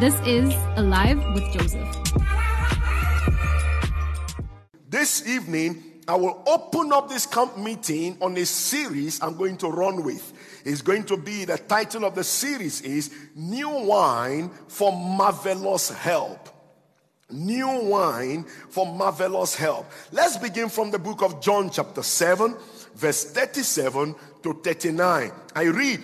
This is Alive with Joseph. This evening, I will open up this camp meeting on a series I'm going to run with. It's going to be the title of the series is New Wine for Marvelous Help. New wine for marvelous help. Let's begin from the book of John, chapter 7, verse 37 to 39. I read,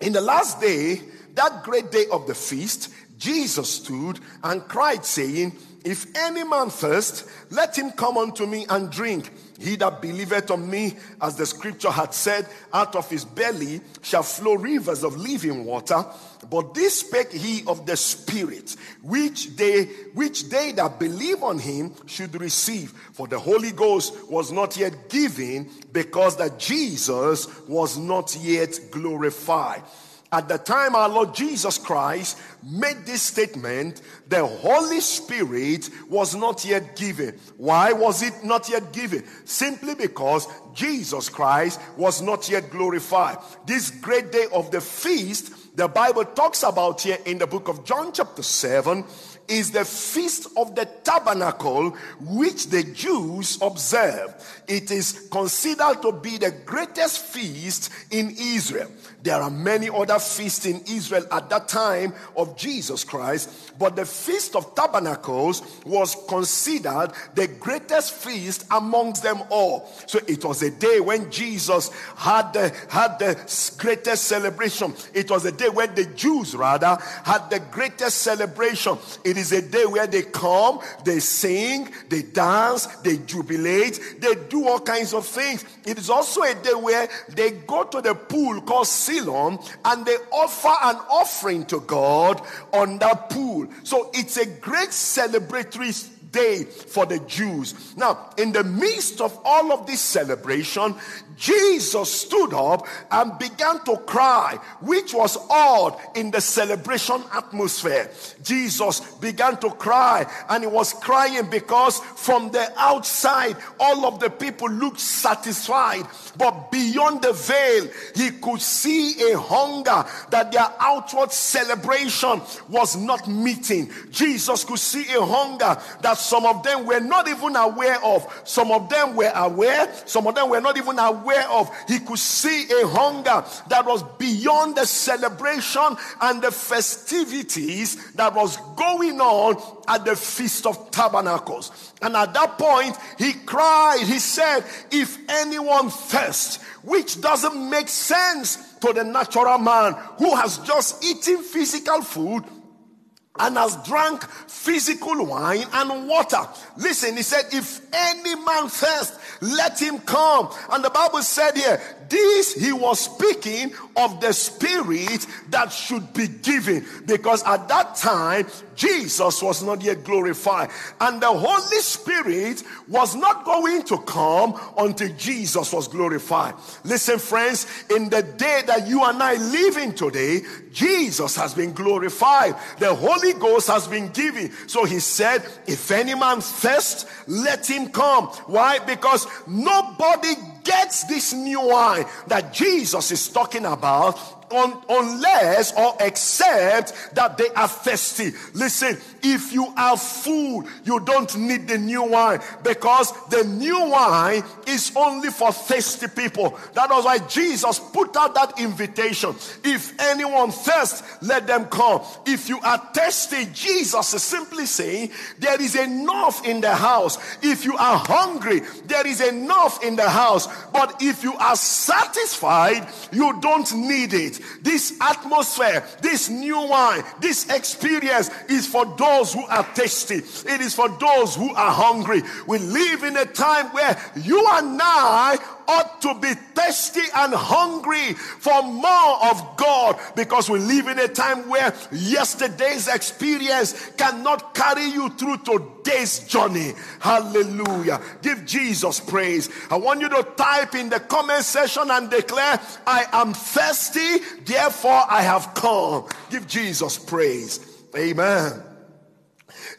In the last day, that great day of the feast, Jesus stood and cried, saying, If any man thirst, let him come unto me and drink. He that believeth on me, as the scripture had said, out of his belly shall flow rivers of living water. But this spake he of the Spirit, which they, which they that believe on him should receive. For the Holy Ghost was not yet given, because that Jesus was not yet glorified. At the time our Lord Jesus Christ made this statement, the Holy Spirit was not yet given. Why was it not yet given? Simply because Jesus Christ was not yet glorified. This great day of the feast, the Bible talks about here in the book of John, chapter 7, is the feast of the tabernacle which the Jews observe. It is considered to be the greatest feast in Israel. There are many other feasts in Israel at that time of Jesus Christ, but the Feast of Tabernacles was considered the greatest feast amongst them all. So it was a day when Jesus had the, had the greatest celebration. It was a day when the Jews, rather, had the greatest celebration. It is a day where they come, they sing, they dance, they jubilate, they do all kinds of things. It is also a day where they go to the pool called Siloam and they offer an offering to God on that pool. So it's a great celebratory day for the Jews. Now, in the midst of all of this celebration, Jesus stood up and began to cry, which was odd in the celebration atmosphere. Jesus began to cry, and he was crying because from the outside, all of the people looked satisfied, but beyond the veil, he could see a hunger that their outward celebration was not meeting. Jesus could see a hunger that some of them were not even aware of. Some of them were aware, some of them were not even aware of. He could see a hunger that was beyond the celebration and the festivities that was going on at the Feast of Tabernacles. And at that point, he cried, he said, If anyone thirst, which doesn't make sense to the natural man who has just eaten physical food and has drank physical wine and water. Listen, he said, if any man thirst, let him come. And the Bible said here, this he was speaking of the spirit that should be given because at that time Jesus was not yet glorified and the Holy Spirit was not going to come until Jesus was glorified. Listen, friends, in the day that you and I live in today, Jesus has been glorified, the Holy Ghost has been given. So he said, If any man thirst, let him come. Why? Because nobody gets this new wine that Jesus is talking about un- unless or except that they are thirsty. Listen, if you are full, you don't need the new wine because the new wine is only for thirsty people. That was why Jesus put out that invitation. If anyone thirsts, let them come. If you are thirsty, Jesus is simply saying there is enough in the house. If you are hungry, there is enough in the house. But if you are satisfied, you don't need it. This atmosphere, this new wine, this experience is for those who are thirsty. It is for those who are hungry. We live in a time where you and I ought to be thirsty and hungry for more of God because we live in a time where yesterday's experience cannot carry you through today's journey. Hallelujah. Give Jesus praise. I want you to type in the comment section and declare, I am thirsty, therefore I have come. Give Jesus praise. Amen.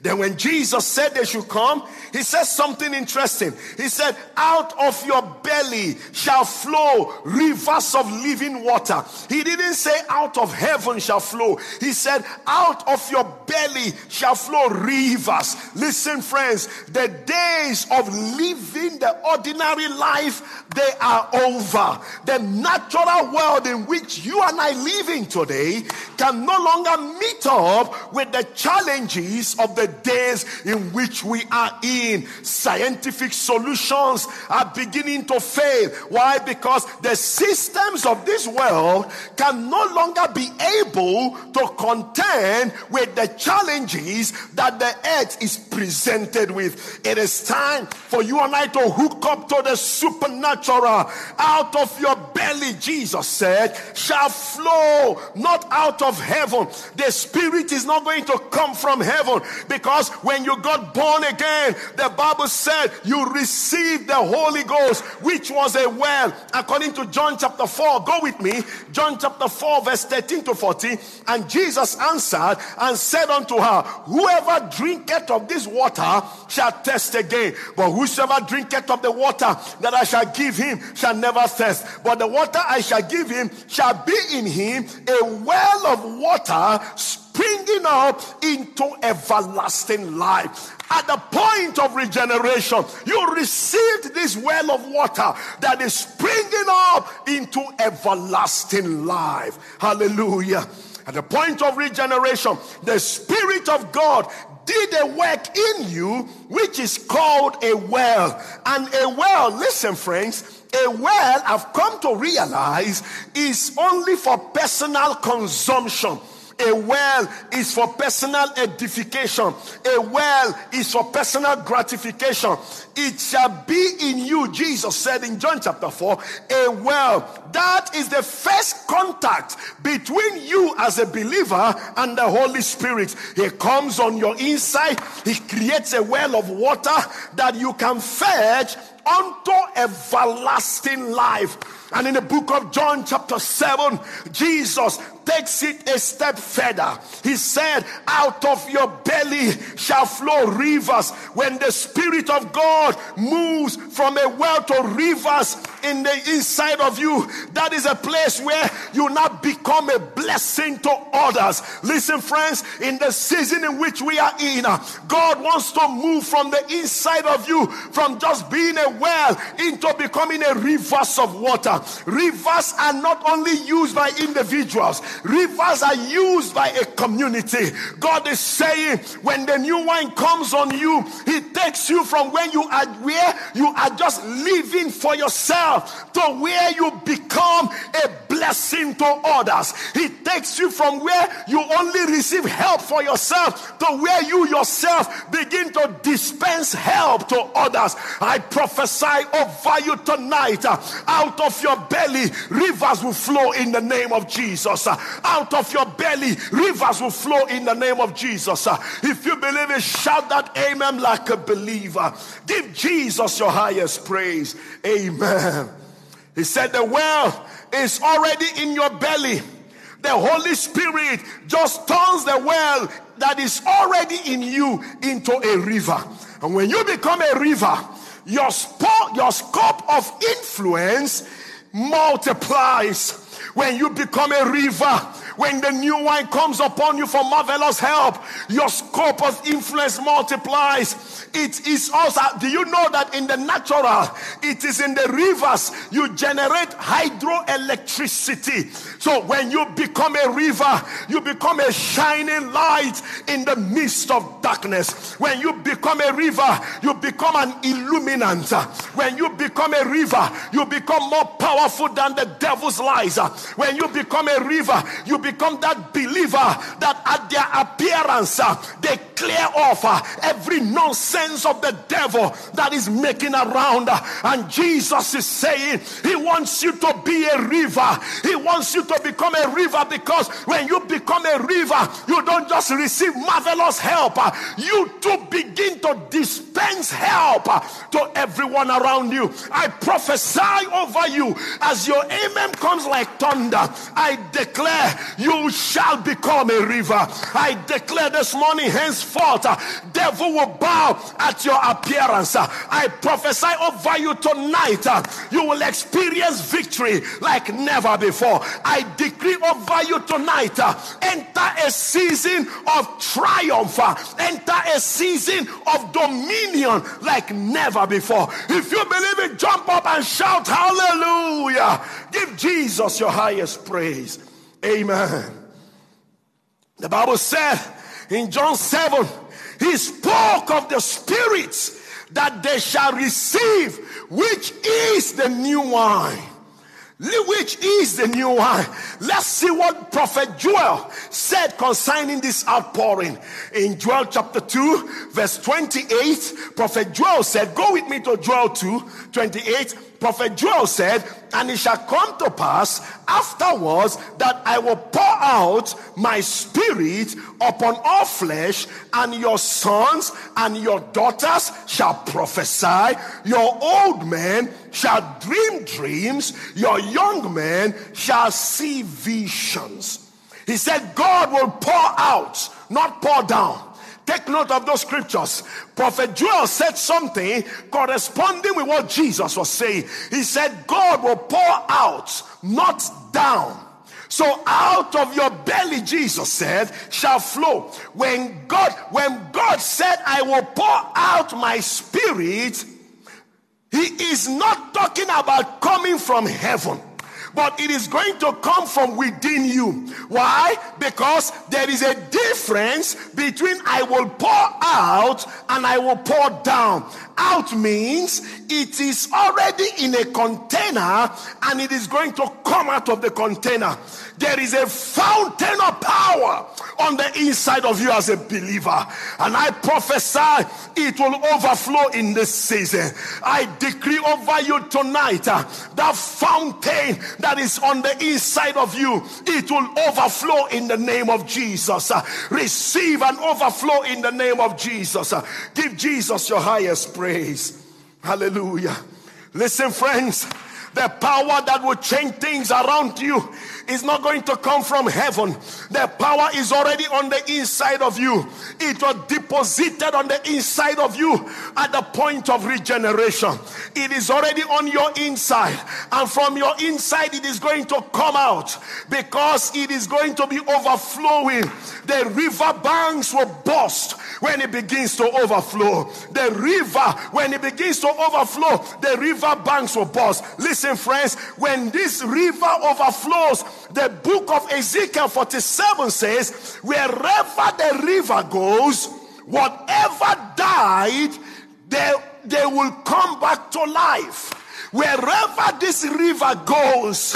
Then when Jesus said they should come, he said something interesting. He said, out of your belly shall flow rivers of living water. He didn't say out of heaven shall flow. He said, out of your belly shall flow rivers. Listen, friends, the days of living the ordinary life, they are over. The natural world in which you and I live in today can no longer meet up with the challenges of the days in which we are in. Scientific solutions are beginning to fail. Why? Because the systems of this world can no longer be able to contend with the challenges that the earth is presented with. It is time for you and I to hook up to the supernatural. Out of your belly, Jesus said, shall flow, not out of heaven. The Spirit is not going to come from heaven because when you got born again, the Bible said you received the Holy Ghost, which was a well, according to John chapter 4. Go with me, John chapter 4, verse 13 to 14. And Jesus answered and said unto her, Whoever drinketh of this water shall thirst again, but whosoever drinketh of the water that I shall give him shall never thirst. But the water I shall give him shall be in him a well of water springing up into everlasting life. At the point of regeneration, you received this well of water that is springing up into everlasting life. Hallelujah. At the point of regeneration, the Spirit of God did a work in you which is called a well. And a well, listen, friends, a well, I've come to realize, is only for personal consumption. A well is for personal edification. A well is for personal gratification. It shall be in you, Jesus said in John chapter 4, a well. That is the first contact between you as a believer and the Holy Spirit. He comes on your inside, He creates a well of water that you can fetch unto everlasting life. And in the book of John, chapter 7, Jesus takes it a step further. He said, Out of your belly shall flow rivers. When the Spirit of God moves from a well to rivers in the inside of you, that is a place where you now become a blessing to others. Listen, friends, in the season in which we are in, God wants to move from the inside of you from just being a well into becoming a rivers of water. Rivers are not only used by individuals, rivers are used by a community. God is saying, when the new wine comes on you, He takes you from where you are, where you are just living for yourself, to where you become a blessing to others. He takes you from where you only receive help for yourself to where you yourself begin to dispense help to others. I prophesy over you tonight. Out of your belly, rivers will flow in the name of Jesus. Out of your belly, rivers will flow in the name of Jesus. If you believe it, shout that amen like a believer. Give Jesus your highest praise. Amen. He said, The well is already in your belly. The Holy Spirit just turns the well that is already in you into a river. And when you become a river, your, your scope of influence multiplies. When you become a river, when the new wine comes upon you for marvelous help, your scope of influence multiplies. It is also, do you know that in the natural, it is in the rivers you generate hydroelectricity. So when you become a river, you become a shining light in the midst of darkness. When you become a river, you become an illuminant. When you become a river, you become more powerful than the devil's lies. When you become a river, you become that believer that at their appearance uh, they clear off uh, every nonsense of the devil that is making around. And Jesus is saying he wants you to be a river. He wants you to become a river because when you become a river, you don't just receive marvelous help, uh, you too begin to dispense help to everyone around you. I prophesy over you as your amen comes like thunder. I declare you shall become a river. I declare this morning, henceforth default. Devil will bow at your appearance. Uh, I prophesy over you tonight. Uh, you will experience victory like never before. I decree over you tonight. Enter a season of triumph. Enter a season of dominion like never before. If you believe it, jump up and shout hallelujah. Give Jesus your highest praise. Amen. The Bible said in John 7, he spoke of the spirits that they shall receive, which is the new wine. Which is the new one. Let's see what Prophet Joel said concerning this outpouring. In Joel chapter 2, verse 28, Prophet Joel said, Go with me to Joel 2, 28 prophet Joel said, And it shall come to pass afterwards that I will pour out my spirit upon all flesh, and your sons and your daughters shall prophesy, your old men shall dream dreams, your young men shall see visions. He said, God will pour out, not pour down. Take note of those scriptures. Prophet Joel said something corresponding with what Jesus was saying. He said, God will pour out, not down. So out of your belly, Jesus said, shall flow. When God, when God said, I will pour out my spirit, he is not talking about coming from heaven but it is going to come from within you. Why? Because there is a difference between I will pour out and I will pour down. Out means it is already in a container and it is going to come out of the container. There is a fountain of power on the inside of you as a believer. And I prophesy it will overflow in this season. I decree over you tonight uh, that fountain that is on the inside of you, it will overflow in the name of Jesus. Uh, receive an overflow in the name of Jesus. Uh, give Jesus your highest praise. Hallelujah. Listen, friends. The power that will change things around you is not going to come from heaven. The power is already on the inside of you. It was deposited on the inside of you at the point of regeneration. It is already on your inside. And from your inside, it is going to come out because it is going to be overflowing. The river banks will burst when it begins to overflow. The river, when it begins to overflow, the river banks will burst. Listen, friends, when this river overflows, the book of Ezekiel 47 says, wherever the river goes, whatever died, they, they will come back to life. Wherever this river goes,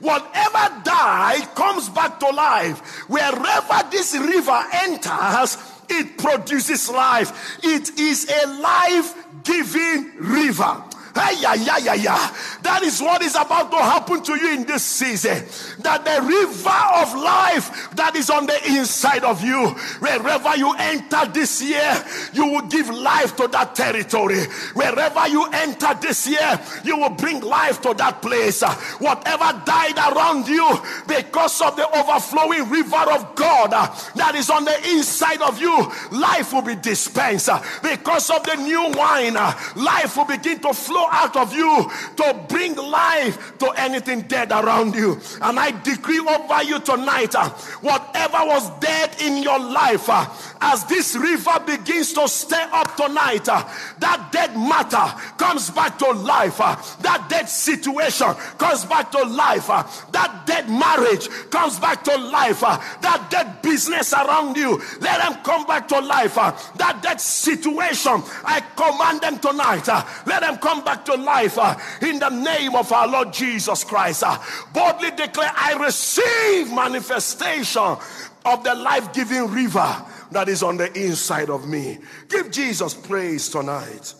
whatever died comes back to life. Wherever this river enters, it produces life. It is a life giving river. That is what is about to happen to you in this season. That the river of life that is on the inside of you, wherever you enter this year, you will give life to that territory. Wherever you enter this year, you will bring life to that place. Whatever died around you because of the overflowing river of God that is on the inside of you, life will be dispensed. Because of the new wine, life will begin to flow flow out of you to bring life to anything dead around you. And I decree over you tonight uh, whatever was dead in your life, uh, as this river begins to stir up tonight, uh, that dead matter comes back to life. Uh, that dead situation comes back to life. Uh, that dead marriage comes back to life. Uh, that dead business around you, let them come back to life. That dead situation, I command them tonight. Let them come back to life uh, in the name of our Lord Jesus Christ. Uh, boldly declare, I receive manifestation of the life giving river that is on the inside of me. Give Jesus praise tonight.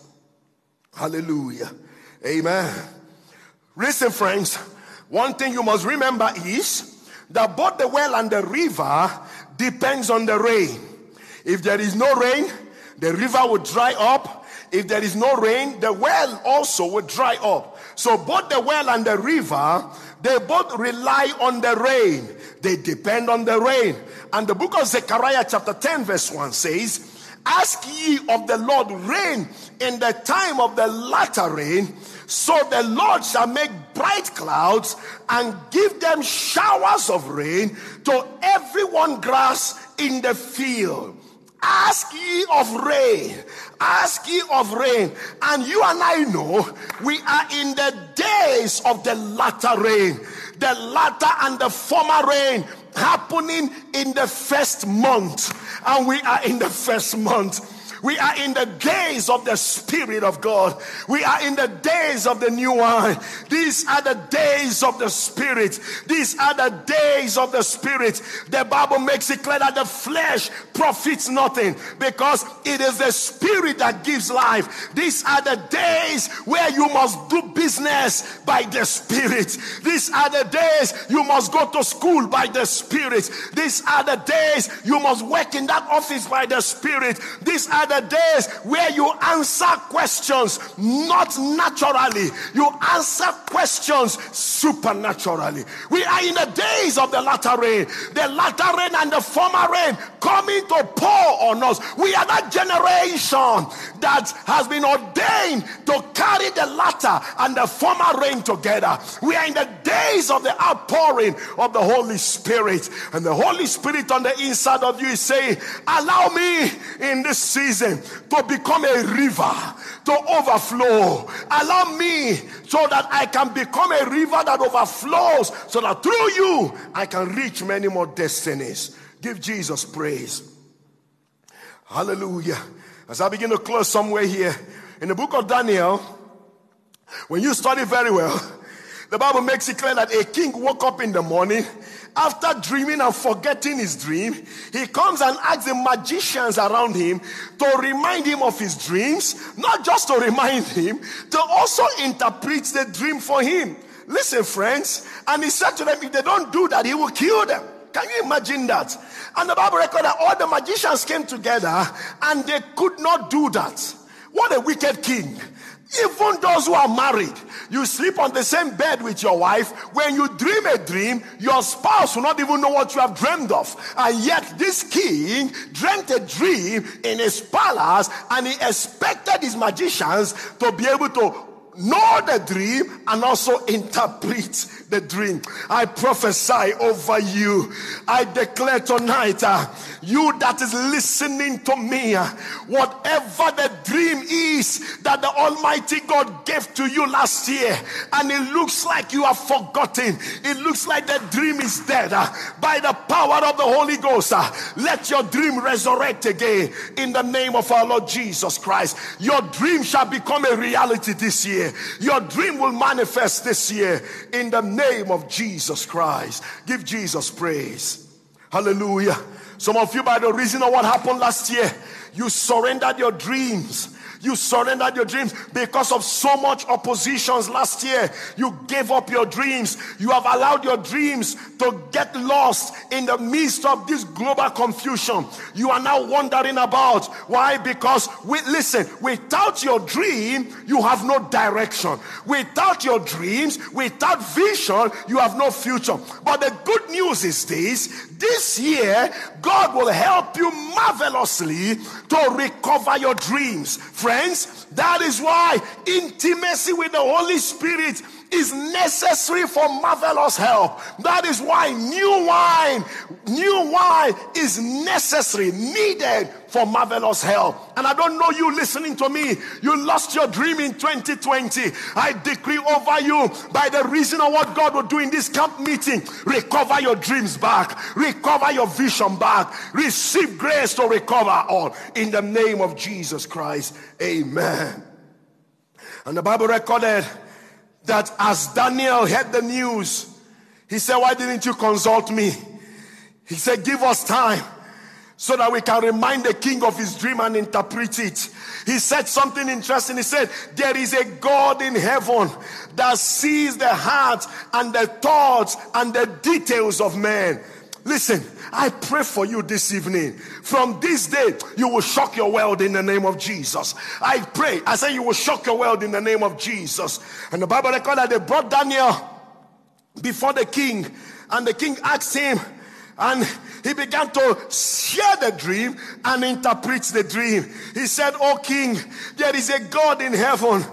Hallelujah. Amen. Listen, friends, one thing you must remember is that both the well and the river depends on the rain. If there is no rain, the river will dry up if there is no rain, the well also will dry up. So both the well and the river, they both rely on the rain. They depend on the rain. And the book of Zechariah, chapter 10, verse 1 says, Ask ye of the Lord rain in the time of the latter rain. So the Lord shall make bright clouds and give them showers of rain to everyone grass in the field. Ask ye of rain. Ask ye of rain. And you and I know we are in the days of the latter rain. The latter and the former rain happening in the first month. And we are in the first month. We are in the days of the Spirit of God. We are in the days of the new wine. These are the days of the Spirit. These are the days of the Spirit. The Bible makes it clear that the flesh profits nothing because it is the Spirit that gives life. These are the days where you must do business by the Spirit. These are the days you must go to school by the Spirit. These are the days you must work in that office by the Spirit. These are the days where you answer questions not naturally, you answer questions supernaturally. We are in the days of the latter rain, the latter rain and the former rain coming to pour on us. We are that generation that has been ordained to carry the latter and the former rain together. We are in the days of the outpouring of the Holy Spirit, and the Holy Spirit on the inside of you is saying, Allow me in this season season to become a river, to overflow. Allow me so that I can become a river that overflows, so that through you I can reach many more destinies. Give Jesus praise. Hallelujah. As I begin to close somewhere here, in the book of Daniel, when you study very well, the Bible makes it clear that a king woke up in the morning after dreaming and forgetting his dream, he comes and asks the magicians around him to remind him of his dreams, not just to remind him, to also interpret the dream for him. Listen, friends, and he said to them, if they don't do that, he will kill them. Can you imagine that? And the Bible records that all the magicians came together and they could not do that. What a wicked king. Even those who are married, you sleep on the same bed with your wife. When you dream a dream, your spouse will not even know what you have dreamed of. And yet, this king dreamt a dream in his palace and he expected his magicians to be able to know the dream and also interpret the dream. I prophesy over you. I declare tonight, uh, you that is listening to me, uh, whatever the dream is that the Almighty God gave to you last year, and it looks like you have forgotten, it looks like the dream is dead. Uh, by the power of the Holy Ghost, uh, let your dream resurrect again in the name of our Lord Jesus Christ. Your dream shall become a reality this year. Your dream will manifest this year in the name of Jesus Christ. Give Jesus praise. Hallelujah. Some of you, by the reason of what happened last year, you surrendered your dreams you surrendered your dreams because of so much oppositions last year. You gave up your dreams. You have allowed your dreams to get lost in the midst of this global confusion. You are now wondering about why? Because we listen, without your dream, you have no direction. Without your dreams, without vision, you have no future. But the good news is this this year, God will help you marvelously to recover your dreams. Friends, that is why intimacy with the Holy Spirit is necessary for marvelous help. That is why new wine, new wine is necessary, needed for marvelous help. And I don't know you listening to me. You lost your dream in 2020. I decree over you by the reason of what God will do in this camp meeting. Recover your dreams back. Recover your vision back. Receive grace to recover all in the name of Jesus Christ. Amen. And the Bible recorded that as Daniel heard the news, he said, Why didn't you consult me? He said, Give us time so that we can remind the king of his dream and interpret it. He said something interesting. He said, There is a God in heaven that sees the heart and the thoughts and the details of man. Listen, I pray for you this evening. From this day, you will shock your world in the name of Jesus. I pray. I say you will shock your world in the name of Jesus. And the Bible records that they brought Daniel before the king, and the king asked him, and he began to share the dream and interpret the dream. He said, Oh king, there is a God in heaven.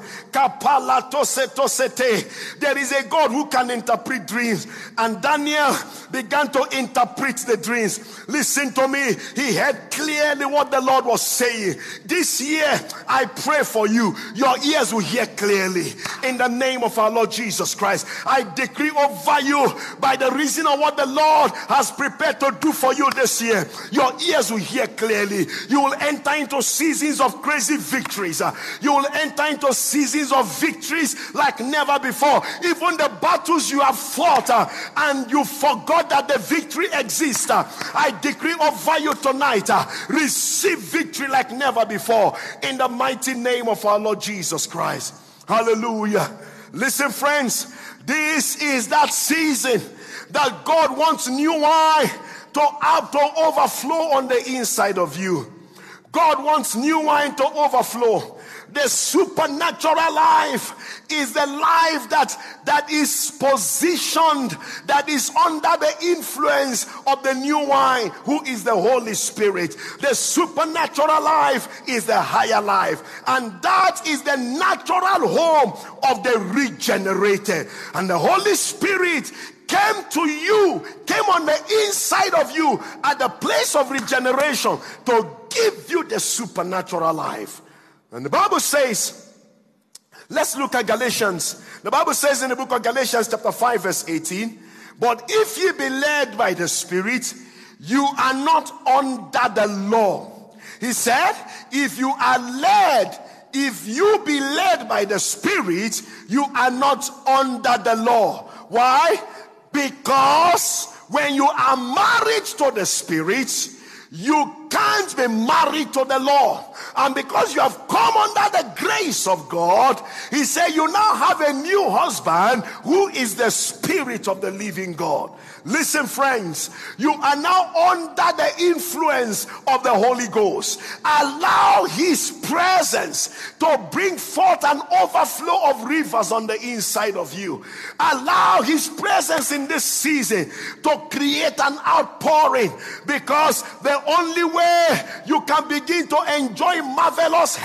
There is a God who can interpret dreams. And Daniel began to interpret the dreams. Listen to me. He heard clearly what the Lord was saying. This year, I pray for you. Your ears will hear clearly. In the name of our Lord Jesus Christ, I decree over you by the reason of what the Lord has prepared to do for you this year. Your ears will hear clearly. You will enter into seasons of crazy victories. You will enter into seasons of victories like never before. Even the battles you have fought uh, and you forgot that the victory exists. Uh, I decree over you tonight. Uh, receive victory like never before in the mighty name of our Lord Jesus Christ. Hallelujah. Listen, friends, this is that season that God wants new wine to have to overflow on the inside of you. God wants new wine to overflow. The supernatural life is the life that, that is positioned, that is under the influence of the new wine, who is the Holy Spirit. The supernatural life is the higher life, and that is the natural home of the regenerated. And the Holy Spirit came to you, came on the inside of you at the place of regeneration to give you the supernatural life. And the Bible says, let's look at Galatians. The Bible says in the book of Galatians, chapter 5, verse 18, but if ye be led by the Spirit, you are not under the law. He said, if you are led, if you be led by the Spirit, you are not under the law. Why? Because when you are married to the Spirit, you can't be married to the law. And because you have come under the grace of God, He said, You now have a new husband who is the Spirit of the living God. Listen, friends, you are now under the influence of the Holy Ghost. Allow His presence to bring forth an overflow of rivers on the inside of you. Allow His presence in this season to create an outpouring because the only way you can begin to enjoy marvelous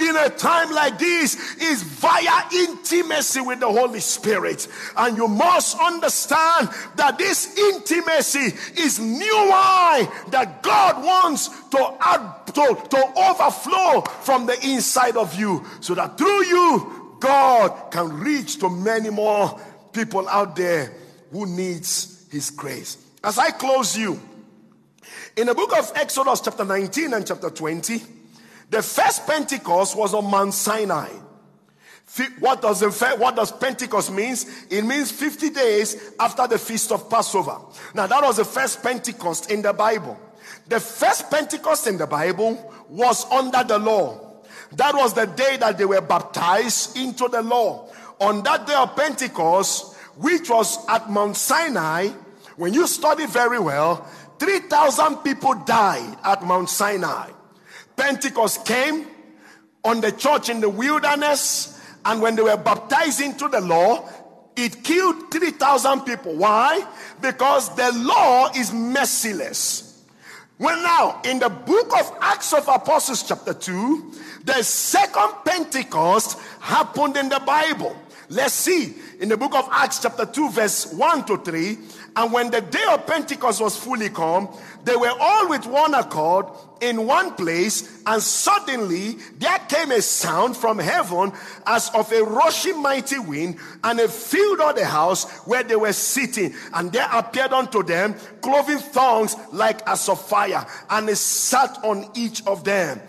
in a time like this is via intimacy with the Holy Spirit. And you must understand that this intimacy is new wine that God wants to add to, to overflow from the inside of you so that through you God can reach to many more people out there who needs his grace. As I close you, in the book of Exodus, chapter 19 and chapter 20, the first Pentecost was on Mount Sinai. What does, what does Pentecost means? It means 50 days after the feast of Passover. Now that was the first Pentecost in the Bible. The first Pentecost in the Bible was under the law. That was the day that they were baptized into the law. On that day of Pentecost, which was at Mount Sinai, when you study very well, 3,000 people died at Mount Sinai. Pentecost came on the church in the wilderness, and when they were baptized into the law, it killed 3,000 people. Why? Because the law is merciless. Well, now, in the book of Acts of Apostles, chapter 2, the second Pentecost happened in the Bible. Let's see. In the book of Acts, chapter 2, verse 1 to 3, and when the day of Pentecost was fully come, they were all with one accord in one place, and suddenly there came a sound from heaven as of a rushing mighty wind, and it filled all the house where they were sitting. And there appeared unto them cloven thongs like as of fire, and it sat on each of them.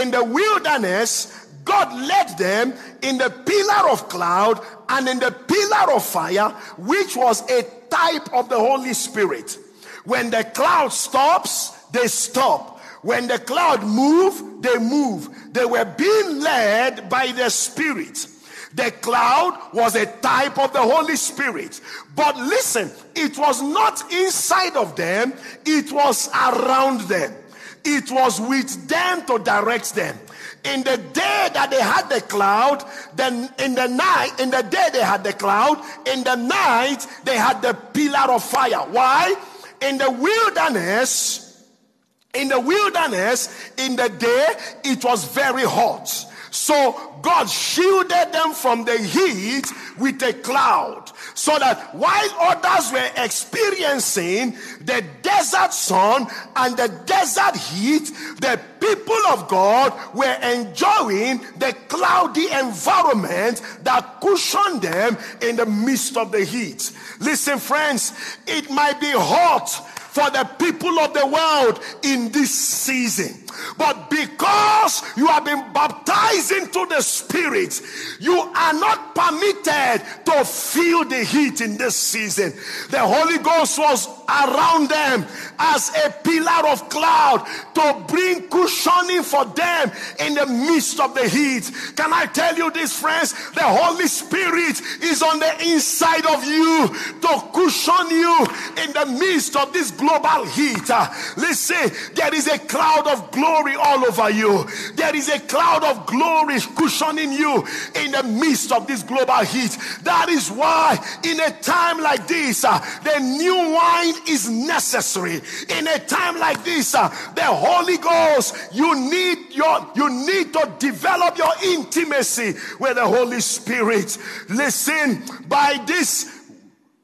In the wilderness, God led them in the pillar of cloud and in the pillar of fire, which was a type of the Holy Spirit. When the cloud stops, they stop. When the cloud move, they move. They were being led by the Spirit. The cloud was a type of the Holy Spirit. But listen, it was not inside of them, it was around them. It was with them to direct them. In the day that they had the cloud, then in the night, in the day they had the cloud, in the night they had the pillar of fire. Why? In the wilderness, in the wilderness, in the day, it was very hot. So God shielded them from the heat with a cloud so that while others were experiencing the desert sun and the desert heat, the people of God were enjoying the cloudy environment that cushioned them in the midst of the heat. Listen, friends, it might be hot for the people of the world in this season. But because you have been baptized into the Spirit, you are not permitted to feel the heat in this season. The Holy Ghost was around them as a pillar of cloud to bring cushioning for them in the midst of the heat. Can I tell you this, friends? The Holy Spirit is on the inside of you to cushion you in the midst of this global heat. Uh, listen, there is a cloud of glory all over you. There is a cloud of glory cushioning you in the midst of this global heat. That is why, in a time like this, uh, the new wine is necessary. In a time like this, uh, the Holy Ghost, you need your, you need to develop your intimacy with the Holy Spirit. Listen, by this,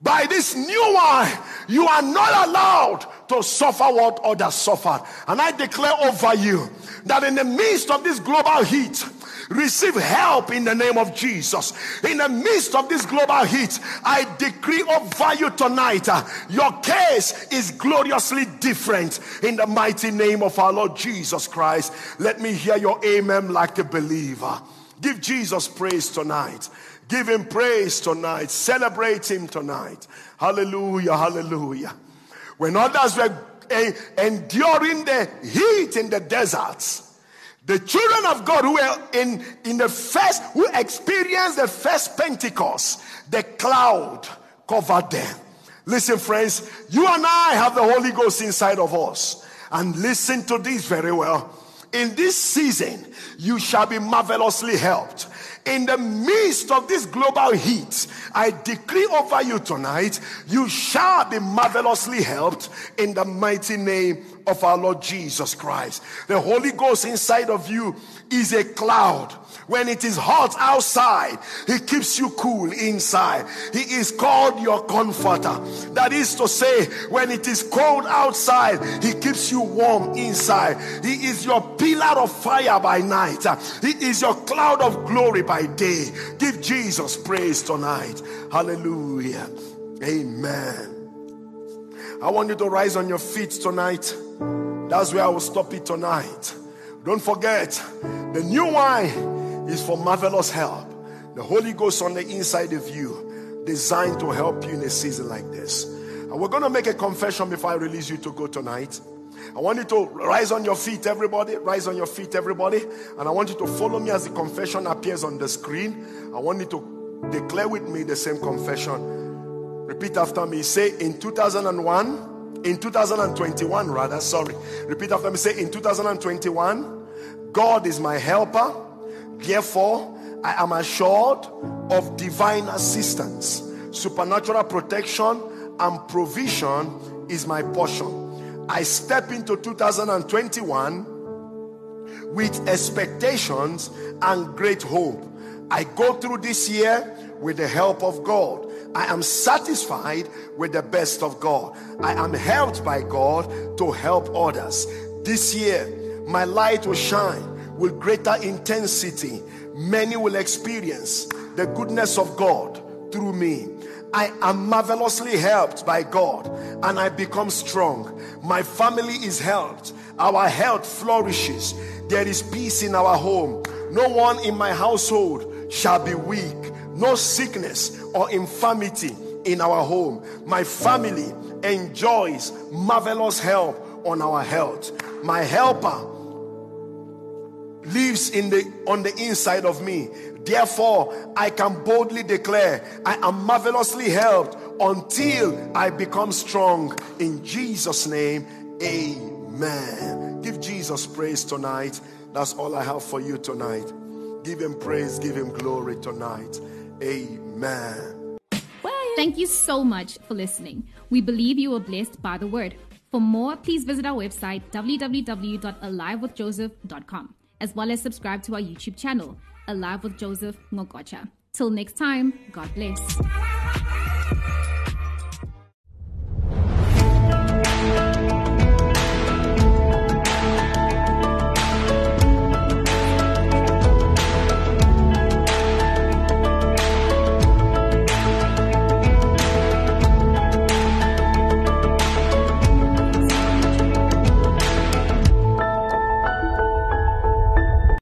by this new wine, you are not allowed to suffer what others suffered. And I declare over you that in the midst of this global heat, receive help in the name of Jesus. In the midst of this global heat, I decree over you tonight, uh, your case is gloriously different in the mighty name of our Lord Jesus Christ. Let me hear your amen like a believer. Give Jesus praise tonight. Give him praise tonight. Celebrate him tonight. Hallelujah, hallelujah. When others were uh, enduring the heat in the deserts, the children of God who were in, in the first, who experienced the first Pentecost, the cloud covered them. Listen, friends, you and I have the Holy Ghost inside of us. And listen to this very well. In this season, you shall be marvelously helped in the midst of this global heat, I decree over you tonight, you shall be marvelously helped in the mighty name of our Lord Jesus Christ. The Holy Ghost inside of you is a cloud. When it is hot outside, He keeps you cool inside. He is called your comforter. That is to say, when it is cold outside, He keeps you warm inside. He is your pillar of fire by night. He is your cloud of glory by day. Give Jesus praise tonight. Hallelujah. Amen. I want you to rise on your feet tonight. That's where I will stop it tonight. Don't forget, the new wine is for marvelous help. The Holy Ghost on the inside of you, designed to help you in a season like this. And we're going to make a confession before I release you to go tonight. I want you to rise on your feet, everybody. Rise on your feet, everybody. And I want you to follow me as the confession appears on the screen. I want you to declare with me the same confession. Repeat after me. Say, in 2001, in 2021 rather sorry repeat after me say in 2021 god is my helper therefore i am assured of divine assistance. Supernatural protection and provision is my portion. I step into 2021 with expectations and great hope. I go through this year with the help of god. I am satisfied with the best of God. I am helped by God to help others. This year, my light will shine with greater intensity. Many will experience the goodness of God through me. I am marvelously helped by God and I become strong. My family is helped. Our health flourishes. There is peace in our home. No one in my household shall be weak no sickness or infirmity in our home. My family enjoys marvelous help on our health. My helper lives in the on the inside of me. Therefore, I can boldly declare I am marvelously helped until I become strong. In Jesus' name, amen. Give Jesus praise tonight. That's all I have for you tonight. Give him praise, give him glory tonight. Amen. Thank you so much for listening. We believe you were blessed by the word. For more, please visit our website www.alivewithjoseph.com as well as subscribe to our YouTube channel, Alive with Joseph Ngokocha. Till next time, God bless.